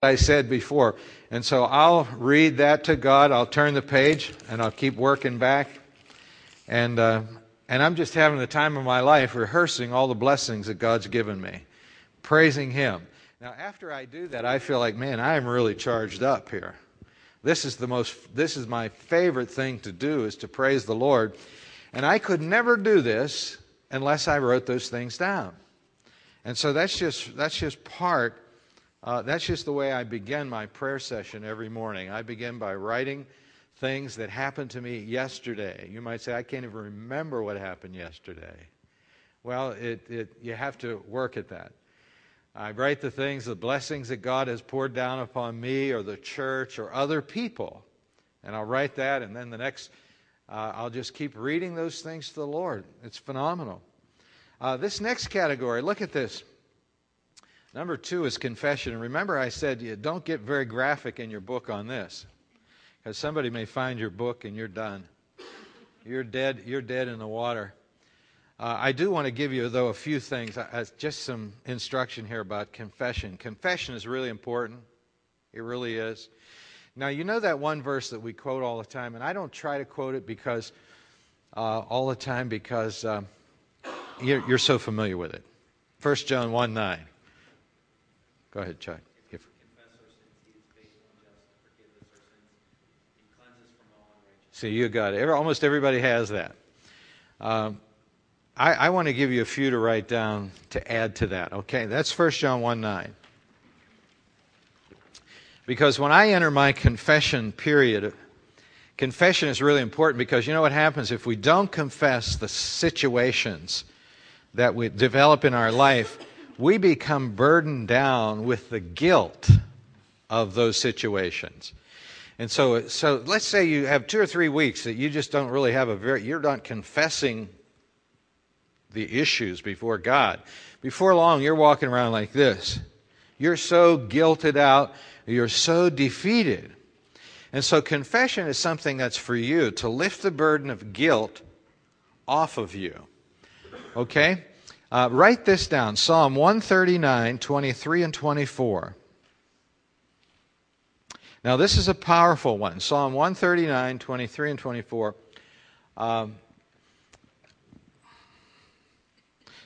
I said before. And so I'll read that to God. I'll turn the page and I'll keep working back. And, uh, and I'm just having the time of my life rehearsing all the blessings that God's given me, praising Him. Now, after I do that, I feel like, man, I am really charged up here. This is the most, this is my favorite thing to do is to praise the Lord. And I could never do this unless I wrote those things down. And so that's just, that's just part uh, that's just the way I begin my prayer session every morning. I begin by writing things that happened to me yesterday. You might say, I can't even remember what happened yesterday. Well, it, it, you have to work at that. I write the things, the blessings that God has poured down upon me or the church or other people. And I'll write that, and then the next, uh, I'll just keep reading those things to the Lord. It's phenomenal. Uh, this next category, look at this. Number two is confession. And remember, I said you don't get very graphic in your book on this, because somebody may find your book and you're done. You're dead. You're dead in the water. Uh, I do want to give you, though, a few things, uh, just some instruction here about confession. Confession is really important. It really is. Now, you know that one verse that we quote all the time, and I don't try to quote it because uh, all the time because um, you're, you're so familiar with it. 1 John 1 9. Go ahead, Chuck. See, you got it. Almost everybody has that. Um, I, I want to give you a few to write down to add to that. Okay, that's 1 John 1 9. Because when I enter my confession period, confession is really important because you know what happens if we don't confess the situations that we develop in our life, we become burdened down with the guilt of those situations. And so, so let's say you have two or three weeks that you just don't really have a very, you're not confessing the issues before God. Before long, you're walking around like this. You're so guilted out, you're so defeated. And so, confession is something that's for you to lift the burden of guilt off of you. Okay? Uh, write this down Psalm 139, 23 and 24. Now, this is a powerful one. Psalm 139, 23 and 24. Um,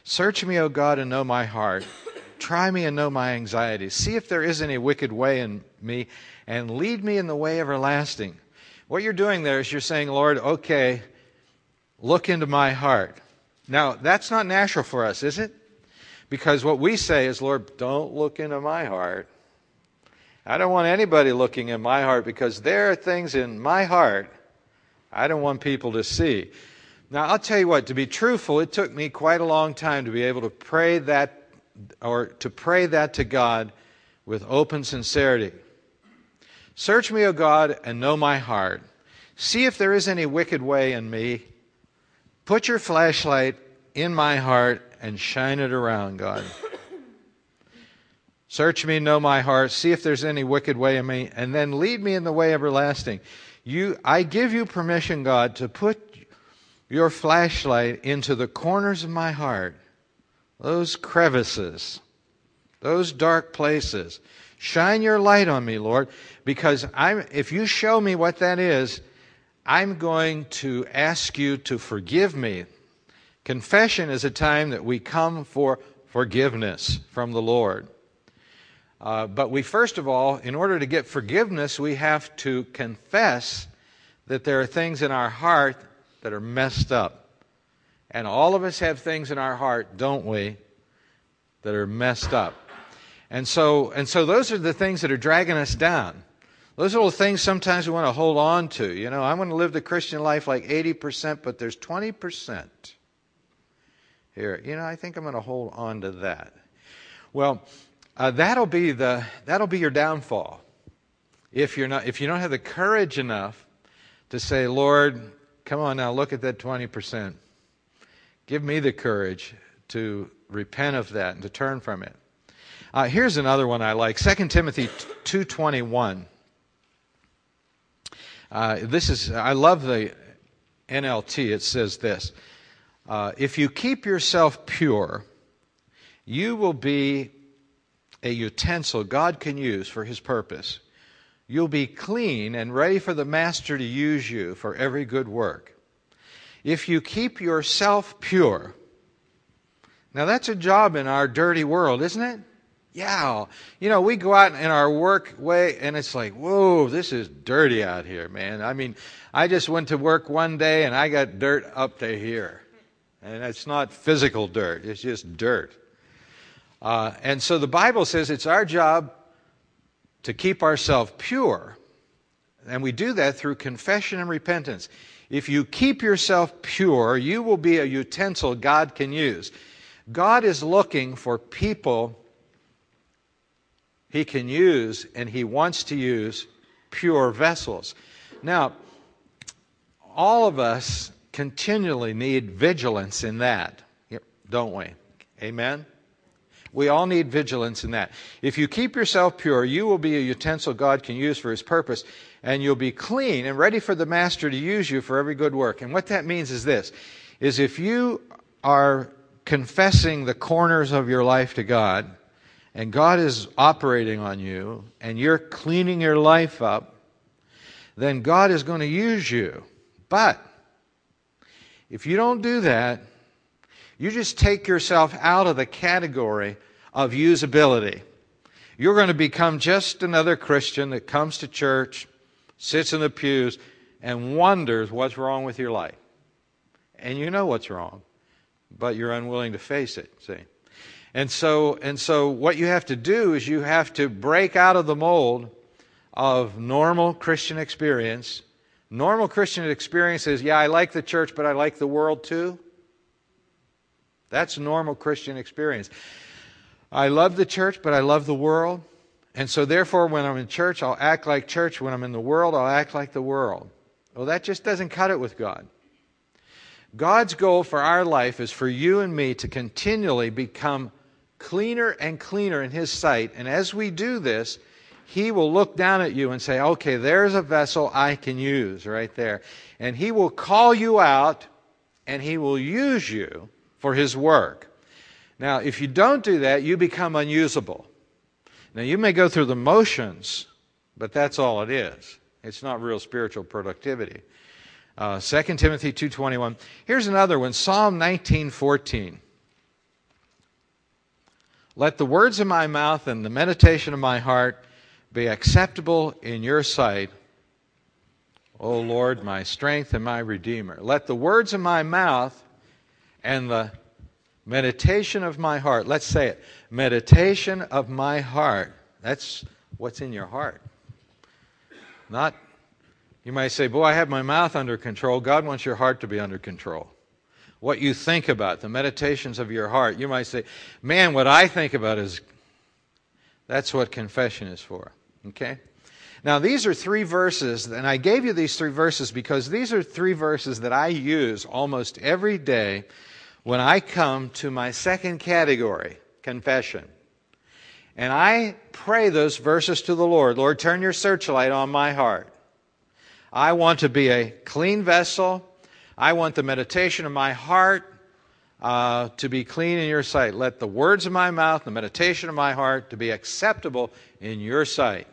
Search me, O God, and know my heart. Try me and know my anxieties. See if there is any wicked way in me, and lead me in the way everlasting. What you're doing there is you're saying, Lord, okay, look into my heart. Now, that's not natural for us, is it? Because what we say is, Lord, don't look into my heart. I don't want anybody looking in my heart because there are things in my heart I don't want people to see. Now, I'll tell you what, to be truthful, it took me quite a long time to be able to pray that or to pray that to God with open sincerity. Search me, O God, and know my heart. See if there is any wicked way in me Put your flashlight in my heart and shine it around, God. Search me, know my heart, see if there's any wicked way in me, and then lead me in the way everlasting. You, I give you permission, God, to put your flashlight into the corners of my heart, those crevices, those dark places. Shine your light on me, Lord, because I'm, if you show me what that is, I'm going to ask you to forgive me. Confession is a time that we come for forgiveness from the Lord. Uh, but we, first of all, in order to get forgiveness, we have to confess that there are things in our heart that are messed up. And all of us have things in our heart, don't we, that are messed up. And so, and so those are the things that are dragging us down. Those little things sometimes we want to hold on to. You know, I want to live the Christian life like 80%, but there's 20% here. You know, I think I'm going to hold on to that. Well, uh, that'll be the that'll be your downfall if you're not if you don't have the courage enough to say, Lord, come on now, look at that 20%. Give me the courage to repent of that and to turn from it. Uh, here's another one I like 2 Timothy 2.21. Uh, this is, I love the NLT. It says this uh, If you keep yourself pure, you will be a utensil God can use for his purpose. You'll be clean and ready for the Master to use you for every good work. If you keep yourself pure, now that's a job in our dirty world, isn't it? Yeah. You know, we go out in our work way and it's like, whoa, this is dirty out here, man. I mean, I just went to work one day and I got dirt up to here. And it's not physical dirt, it's just dirt. Uh, and so the Bible says it's our job to keep ourselves pure. And we do that through confession and repentance. If you keep yourself pure, you will be a utensil God can use. God is looking for people he can use, and he wants to use pure vessels. Now, all of us continually need vigilance in that, don't we? Amen? We all need vigilance in that. If you keep yourself pure, you will be a utensil God can use for his purpose, and you'll be clean and ready for the master to use you for every good work. And what that means is this is if you are confessing the corners of your life to God, and God is operating on you, and you're cleaning your life up, then God is going to use you. But if you don't do that, you just take yourself out of the category of usability. You're going to become just another Christian that comes to church, sits in the pews, and wonders what's wrong with your life. And you know what's wrong, but you're unwilling to face it, see? And so, and so what you have to do is you have to break out of the mold of normal Christian experience. Normal Christian experience is, yeah, I like the church, but I like the world too. That's normal Christian experience. I love the church, but I love the world. And so, therefore, when I'm in church, I'll act like church. When I'm in the world, I'll act like the world. Well, that just doesn't cut it with God. God's goal for our life is for you and me to continually become cleaner and cleaner in His sight. And as we do this, He will look down at you and say, okay, there's a vessel I can use right there. And He will call you out and He will use you for His work. Now, if you don't do that, you become unusable. Now, you may go through the motions, but that's all it is. It's not real spiritual productivity. Uh, 2 Timothy 2.21. Here's another one, Psalm 19.14. Let the words of my mouth and the meditation of my heart be acceptable in your sight, O Lord, my strength and my redeemer. Let the words of my mouth and the meditation of my heart, let's say it, meditation of my heart. That's what's in your heart. Not, you might say, boy, I have my mouth under control. God wants your heart to be under control what you think about, the meditations of your heart. You might say, man, what I think about is that's what confession is for. Okay? Now, these are three verses, and I gave you these three verses because these are three verses that I use almost every day when I come to my second category, confession. And I pray those verses to the Lord Lord, turn your searchlight on my heart. I want to be a clean vessel. I want the meditation of my heart uh, to be clean in your sight. Let the words of my mouth, the meditation of my heart, to be acceptable in your sight.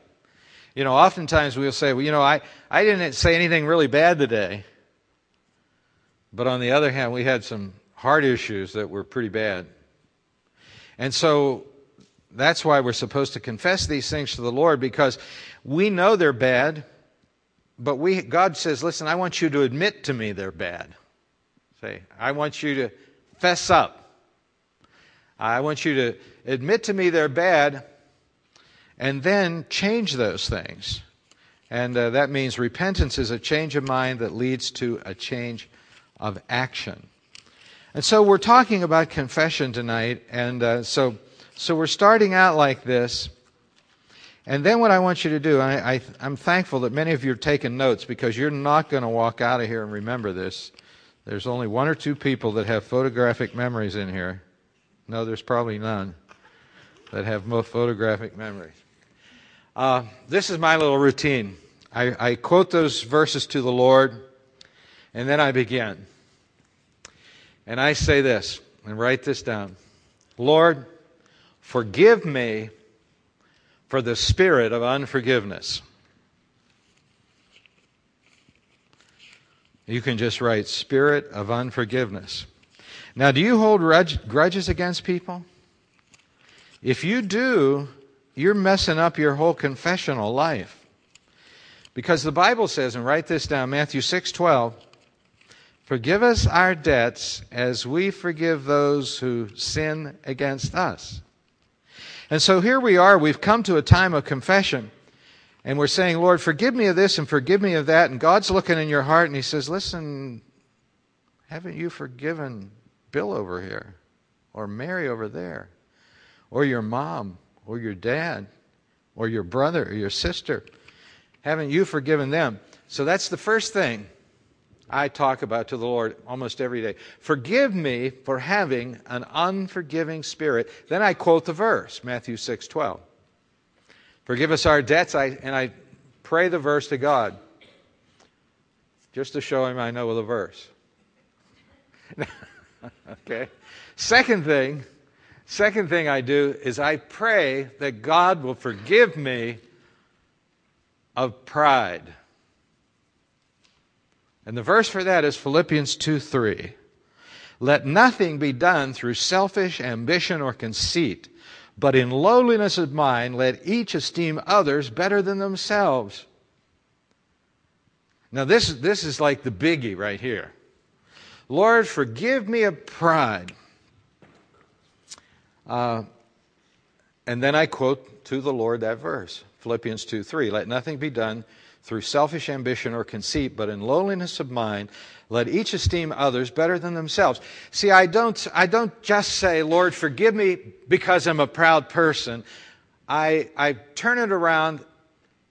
You know, oftentimes we'll say, well, you know, I, I didn't say anything really bad today. But on the other hand, we had some heart issues that were pretty bad. And so that's why we're supposed to confess these things to the Lord because we know they're bad but we, God says, listen, I want you to admit to me they're bad. Say, I want you to fess up. I want you to admit to me they're bad and then change those things. And uh, that means repentance is a change of mind that leads to a change of action. And so we're talking about confession tonight. And uh, so, so we're starting out like this. And then what I want you to do, I, I, I'm thankful that many of you are taking notes because you're not going to walk out of here and remember this. There's only one or two people that have photographic memories in here. No, there's probably none that have photographic memories. Uh, this is my little routine. I, I quote those verses to the Lord, and then I begin. And I say this, and write this down Lord, forgive me for the spirit of unforgiveness. You can just write spirit of unforgiveness. Now, do you hold grudges against people? If you do, you're messing up your whole confessional life. Because the Bible says, and write this down, Matthew 6 12, forgive us our debts as we forgive those who sin against us. And so here we are, we've come to a time of confession. And we're saying, Lord, forgive me of this and forgive me of that. And God's looking in your heart and He says, Listen, haven't you forgiven Bill over here? Or Mary over there? Or your mom? Or your dad? Or your brother? Or your sister? Haven't you forgiven them? So that's the first thing I talk about to the Lord almost every day. Forgive me for having an unforgiving spirit. Then I quote the verse, Matthew 6 12. Forgive us our debts, I, and I pray the verse to God just to show him I know the verse. okay. Second thing, second thing I do is I pray that God will forgive me of pride. And the verse for that is Philippians 2 3. Let nothing be done through selfish ambition or conceit, but in lowliness of mind let each esteem others better than themselves. Now, this, this is like the biggie right here. Lord, forgive me of pride. Uh, and then I quote to the Lord that verse. Philippians 2 3. Let nothing be done through selfish ambition or conceit, but in lowliness of mind, let each esteem others better than themselves. See, I don't, I don't just say, Lord, forgive me because I'm a proud person. I, I turn it around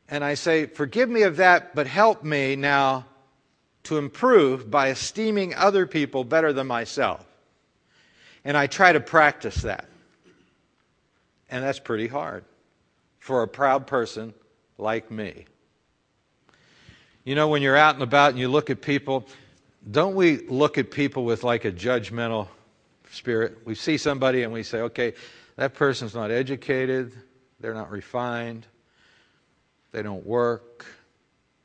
and I say, forgive me of that, but help me now to improve by esteeming other people better than myself. And I try to practice that. And that's pretty hard for a proud person like me. You know, when you're out and about and you look at people, don't we look at people with like a judgmental spirit? We see somebody and we say, okay, that person's not educated, they're not refined, they don't work,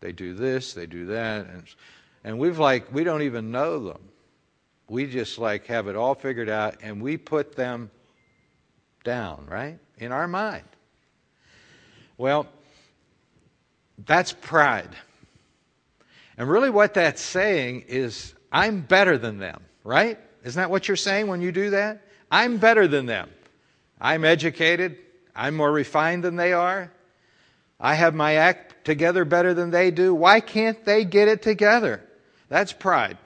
they do this, they do that. And, and we've like, we don't even know them. We just like have it all figured out and we put them down, right? In our mind. Well, that's pride. And really, what that's saying is, I'm better than them, right? Isn't that what you're saying when you do that? I'm better than them. I'm educated. I'm more refined than they are. I have my act together better than they do. Why can't they get it together? That's pride.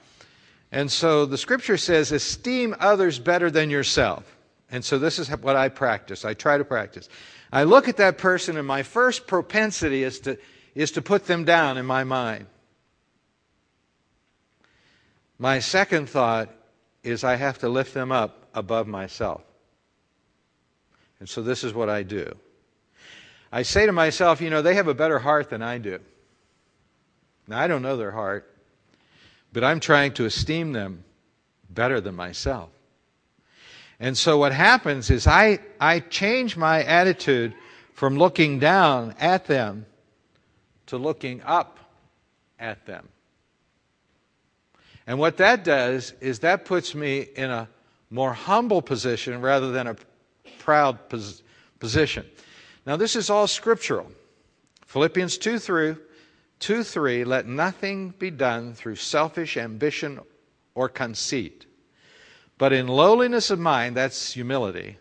And so the scripture says, esteem others better than yourself. And so this is what I practice. I try to practice. I look at that person, and my first propensity is to, is to put them down in my mind. My second thought is I have to lift them up above myself. And so this is what I do. I say to myself, you know, they have a better heart than I do. Now, I don't know their heart, but I'm trying to esteem them better than myself. And so what happens is I, I change my attitude from looking down at them to looking up at them. And what that does is that puts me in a more humble position rather than a proud pos- position. Now, this is all scriptural. Philippians 2 through 2 3 let nothing be done through selfish ambition or conceit but in lowliness of mind, that's humility,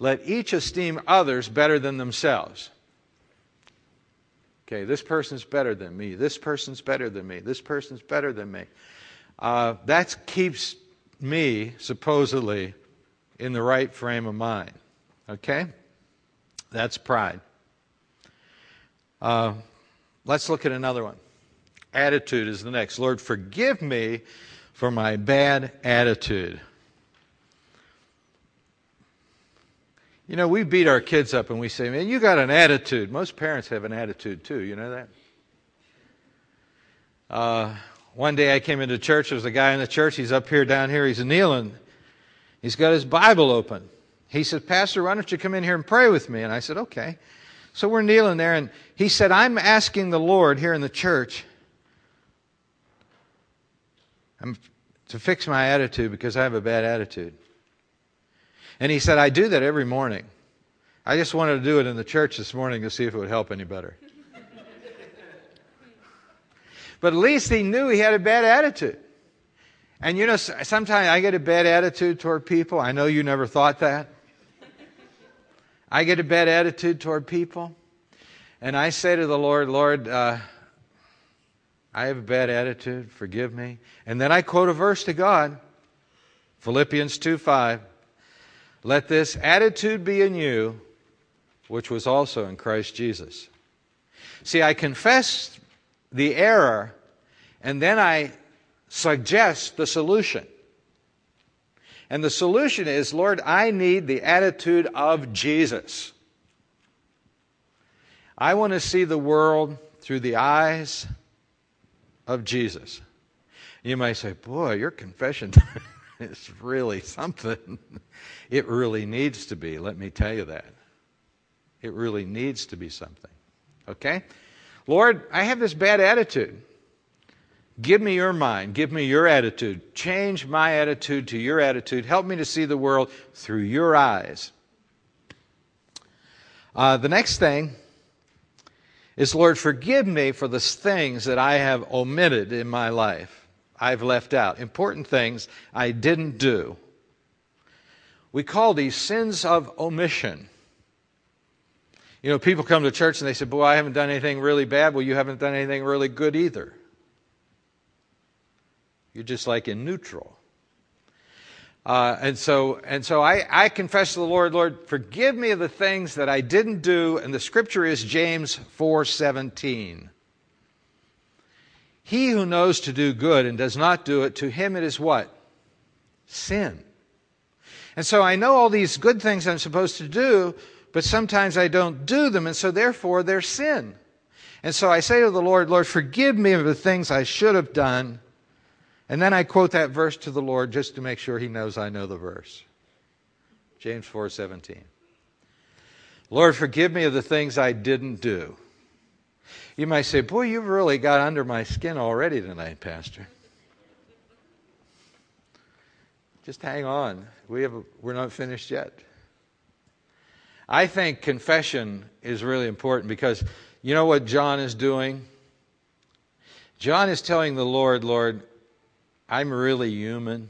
let each esteem others better than themselves. Okay, this person's better than me. This person's better than me. This person's better than me. Uh, that keeps me, supposedly, in the right frame of mind. Okay? That's pride. Uh, let's look at another one. Attitude is the next. Lord, forgive me for my bad attitude. You know, we beat our kids up and we say, man, you got an attitude. Most parents have an attitude too. You know that? Uh, one day I came into church. There was a guy in the church. He's up here, down here. He's kneeling. He's got his Bible open. He said, Pastor, why don't you come in here and pray with me? And I said, okay. So we're kneeling there, and he said, I'm asking the Lord here in the church to fix my attitude because I have a bad attitude. And he said, I do that every morning. I just wanted to do it in the church this morning to see if it would help any better. But at least he knew he had a bad attitude. And you know, sometimes I get a bad attitude toward people. I know you never thought that. I get a bad attitude toward people. And I say to the Lord, Lord, uh, I have a bad attitude. Forgive me. And then I quote a verse to God Philippians 2 5. Let this attitude be in you, which was also in Christ Jesus. See, I confess the error, and then I suggest the solution. And the solution is Lord, I need the attitude of Jesus. I want to see the world through the eyes of Jesus. You might say, Boy, your confession is really something. It really needs to be, let me tell you that. It really needs to be something. Okay? Lord, I have this bad attitude. Give me your mind. Give me your attitude. Change my attitude to your attitude. Help me to see the world through your eyes. Uh, the next thing is, Lord, forgive me for the things that I have omitted in my life. I've left out. Important things I didn't do. We call these sins of omission. You know, people come to church and they say, Boy, I haven't done anything really bad. Well, you haven't done anything really good either. You're just like in neutral. Uh, and so, and so I, I confess to the Lord, Lord, forgive me of the things that I didn't do. And the scripture is James 4:17. He who knows to do good and does not do it, to him it is what? Sin. And so I know all these good things I'm supposed to do, but sometimes I don't do them, and so therefore they're sin. And so I say to the Lord, Lord, forgive me of the things I should have done and then I quote that verse to the Lord just to make sure he knows I know the verse. James 4:17. Lord, forgive me of the things I didn't do. You might say, "Boy, you've really got under my skin already tonight, pastor." Just hang on. We have we're not finished yet. I think confession is really important because you know what John is doing? John is telling the Lord, Lord, I'm really human.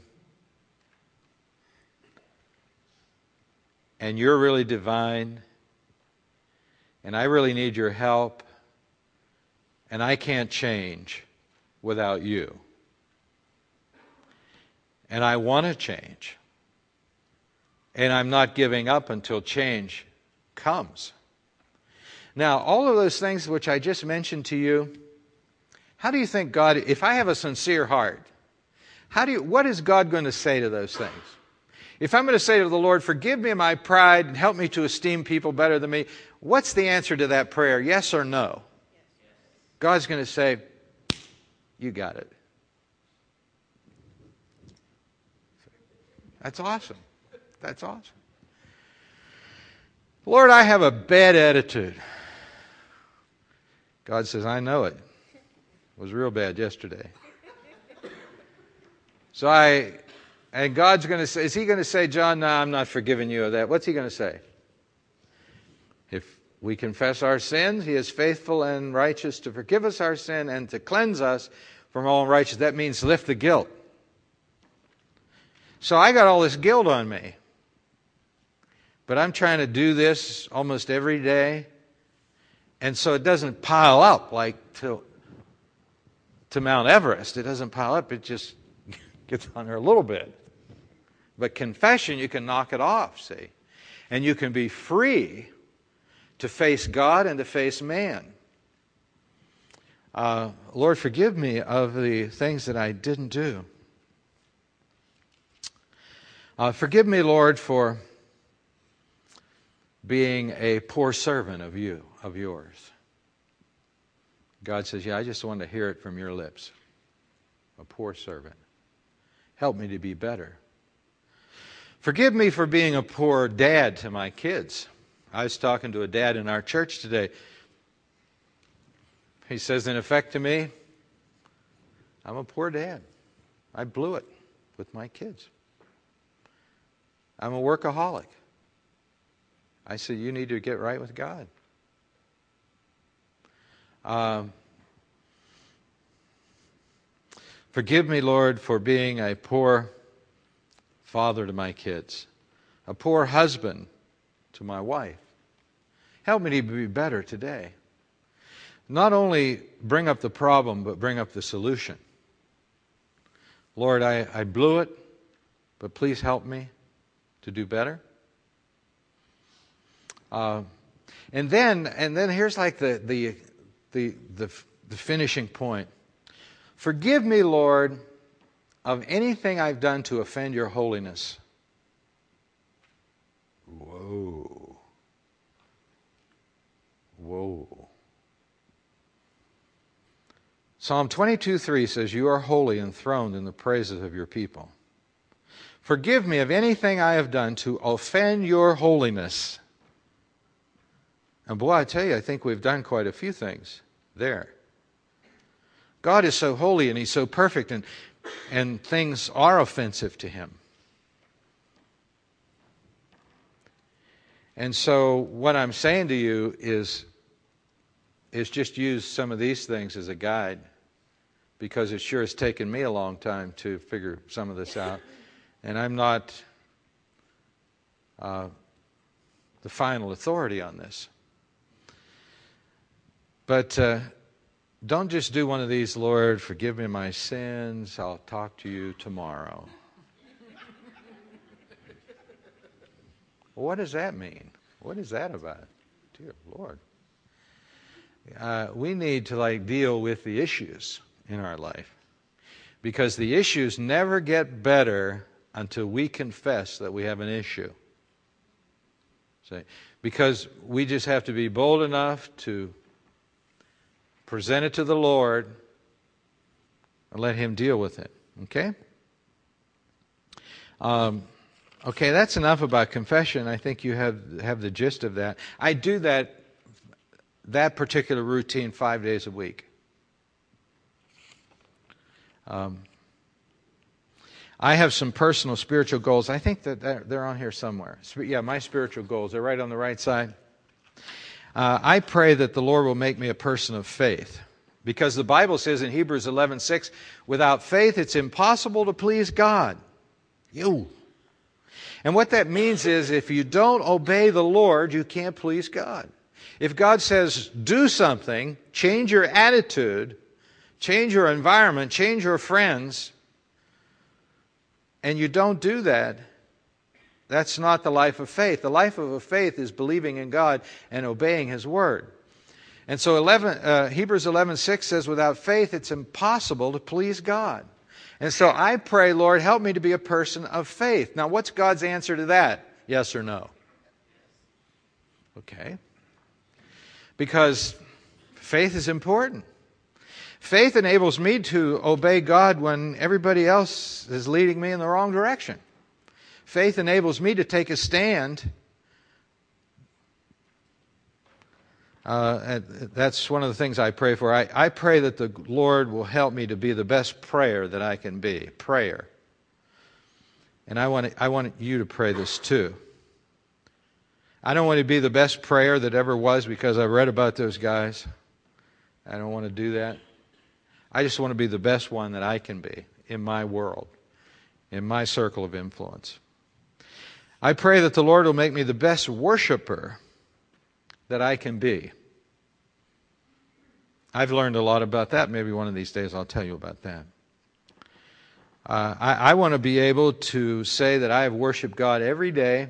And you're really divine. And I really need your help. And I can't change without you. And I want to change. And I'm not giving up until change comes. Now, all of those things which I just mentioned to you, how do you think God, if I have a sincere heart, how do you, what is God going to say to those things? If I'm going to say to the Lord, forgive me my pride and help me to esteem people better than me, what's the answer to that prayer? Yes or no? God's going to say, you got it. That's awesome. That's awesome. Lord, I have a bad attitude. God says, I know it. It was real bad yesterday. So I, and God's going to say, is He going to say, John, no, I'm not forgiving you of that? What's He going to say? If we confess our sins, He is faithful and righteous to forgive us our sin and to cleanse us from all unrighteousness. That means lift the guilt. So I got all this guilt on me. But I'm trying to do this almost every day. And so it doesn't pile up like to, to Mount Everest. It doesn't pile up. It just gets on there a little bit. But confession, you can knock it off, see? And you can be free to face God and to face man. Uh, Lord, forgive me of the things that I didn't do. Uh, forgive me, Lord, for being a poor servant of you, of yours. God says, Yeah, I just want to hear it from your lips. A poor servant. Help me to be better. Forgive me for being a poor dad to my kids. I was talking to a dad in our church today. He says, in effect to me, I'm a poor dad. I blew it with my kids. I'm a workaholic. I said, You need to get right with God. Um, forgive me, Lord, for being a poor father to my kids, a poor husband to my wife. Help me to be better today. Not only bring up the problem, but bring up the solution. Lord, I, I blew it, but please help me to do better. Uh, and then, and then here's like the, the, the, the, the finishing point. Forgive me, Lord, of anything I've done to offend your holiness. Whoa. Whoa. Psalm 22 3 says, You are holy, enthroned in the praises of your people. Forgive me of anything I have done to offend your holiness. And boy, I tell you, I think we've done quite a few things there. God is so holy and He's so perfect, and, and things are offensive to Him. And so, what I'm saying to you is, is just use some of these things as a guide because it sure has taken me a long time to figure some of this out. And I'm not uh, the final authority on this. But uh, don't just do one of these, Lord, forgive me my sins. I'll talk to you tomorrow. what does that mean? What is that about? Dear Lord. Uh, we need to like deal with the issues in our life because the issues never get better until we confess that we have an issue. See? Because we just have to be bold enough to present it to the Lord and let Him deal with it. Okay? Um, okay, that's enough about confession. I think you have, have the gist of that. I do that, that particular routine five days a week. Um, I have some personal spiritual goals. I think that they're, on here somewhere. Yeah, my spiritual goals. They're right on the right side. Uh, I pray that the Lord will make me a person of faith. Because the Bible says in Hebrews 11:6, without faith it's impossible to please God. You. And what that means is if you don't obey the Lord, you can't please God. If God says, do something, change your attitude, change your environment, change your friends, and you don't do that, that's not the life of faith. The life of a faith is believing in God and obeying His word. And so 11, uh, Hebrews 11:6 says, "Without faith, it's impossible to please God." And so I pray, Lord, help me to be a person of faith. Now, what's God's answer to that? Yes or no? Okay. Because faith is important. Faith enables me to obey God when everybody else is leading me in the wrong direction. Faith enables me to take a stand. Uh, that's one of the things I pray for. I, I pray that the Lord will help me to be the best prayer that I can be. Prayer. And I want, I want you to pray this too. I don't want to be the best prayer that ever was because I read about those guys. I don't want to do that. I just want to be the best one that I can be in my world, in my circle of influence. I pray that the Lord will make me the best worshiper that I can be. I've learned a lot about that. Maybe one of these days I'll tell you about that. Uh, I, I want to be able to say that I have worshiped God every day,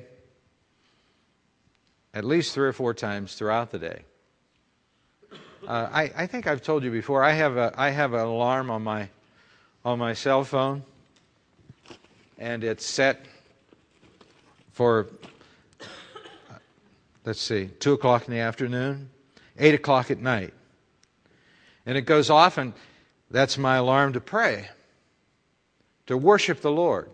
at least three or four times throughout the day. Uh, I, I, think I've told you before. I have a I have an alarm on my on my cell phone, and it's set for uh, let's see, two o'clock in the afternoon, eight o'clock at night, and it goes off, and that's my alarm to pray, to worship the Lord,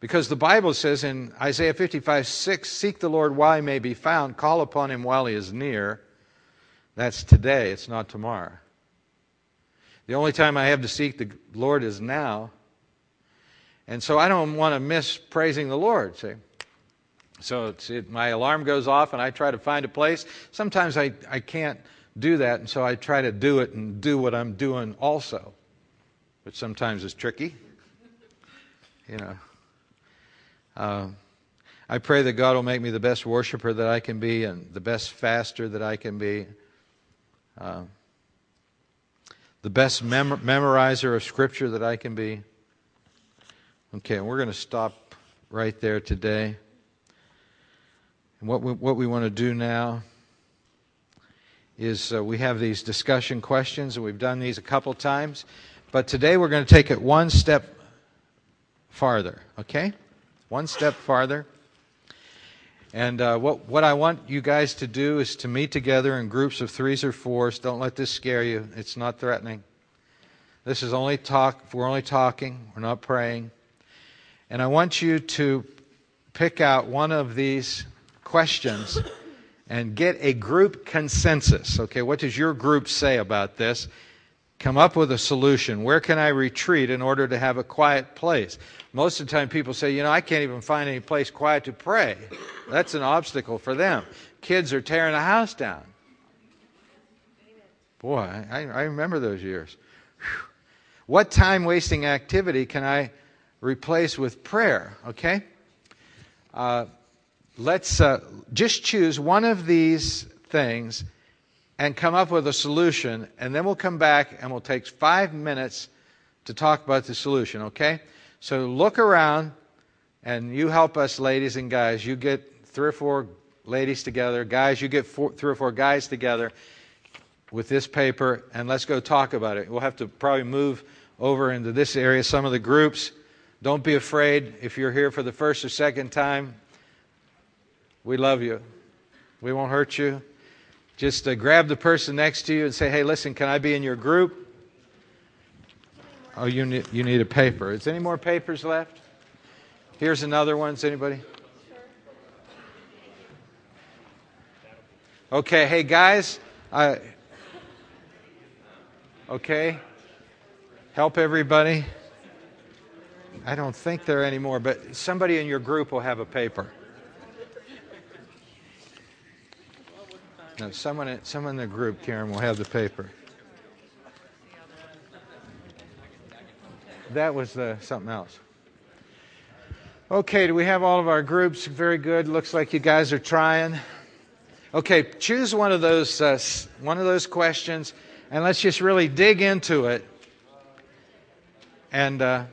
Because the Bible says in Isaiah 55 6, Seek the Lord while he may be found, call upon him while he is near. That's today, it's not tomorrow. The only time I have to seek the Lord is now. And so I don't want to miss praising the Lord. See? So it, my alarm goes off and I try to find a place. Sometimes I, I can't do that, and so I try to do it and do what I'm doing also, which sometimes is tricky. You know. Uh, I pray that God will make me the best worshiper that I can be and the best faster that I can be. Uh, the best mem- memorizer of Scripture that I can be. Okay, we're going to stop right there today. And what we, what we want to do now is uh, we have these discussion questions, and we've done these a couple times. But today we're going to take it one step farther, okay? One step farther. And uh, what, what I want you guys to do is to meet together in groups of threes or fours. Don't let this scare you, it's not threatening. This is only talk, we're only talking, we're not praying. And I want you to pick out one of these questions and get a group consensus. Okay, what does your group say about this? Come up with a solution. Where can I retreat in order to have a quiet place? Most of the time, people say, you know, I can't even find any place quiet to pray. That's an obstacle for them. Kids are tearing the house down. Boy, I, I remember those years. Whew. What time wasting activity can I replace with prayer? Okay? Uh, let's uh, just choose one of these things and come up with a solution, and then we'll come back and we'll take five minutes to talk about the solution, okay? So look around and you help us, ladies and guys. You get three or four ladies together. Guys, you get four, three or four guys together with this paper, and let's go talk about it. We'll have to probably move over into this area, some of the groups. Don't be afraid if you're here for the first or second time. We love you. We won't hurt you. Just uh, grab the person next to you and say, hey, listen, can I be in your group? Oh, you need, you need a paper. Is any more papers left? Here's another one. Is anybody? Okay, hey guys. I, okay. Help everybody. I don't think there are any but somebody in your group will have a paper. No, someone, in, someone in the group, Karen, will have the paper. That was uh, something else. Okay, do we have all of our groups? Very good. Looks like you guys are trying. Okay, choose one of those uh, one of those questions, and let's just really dig into it. And uh,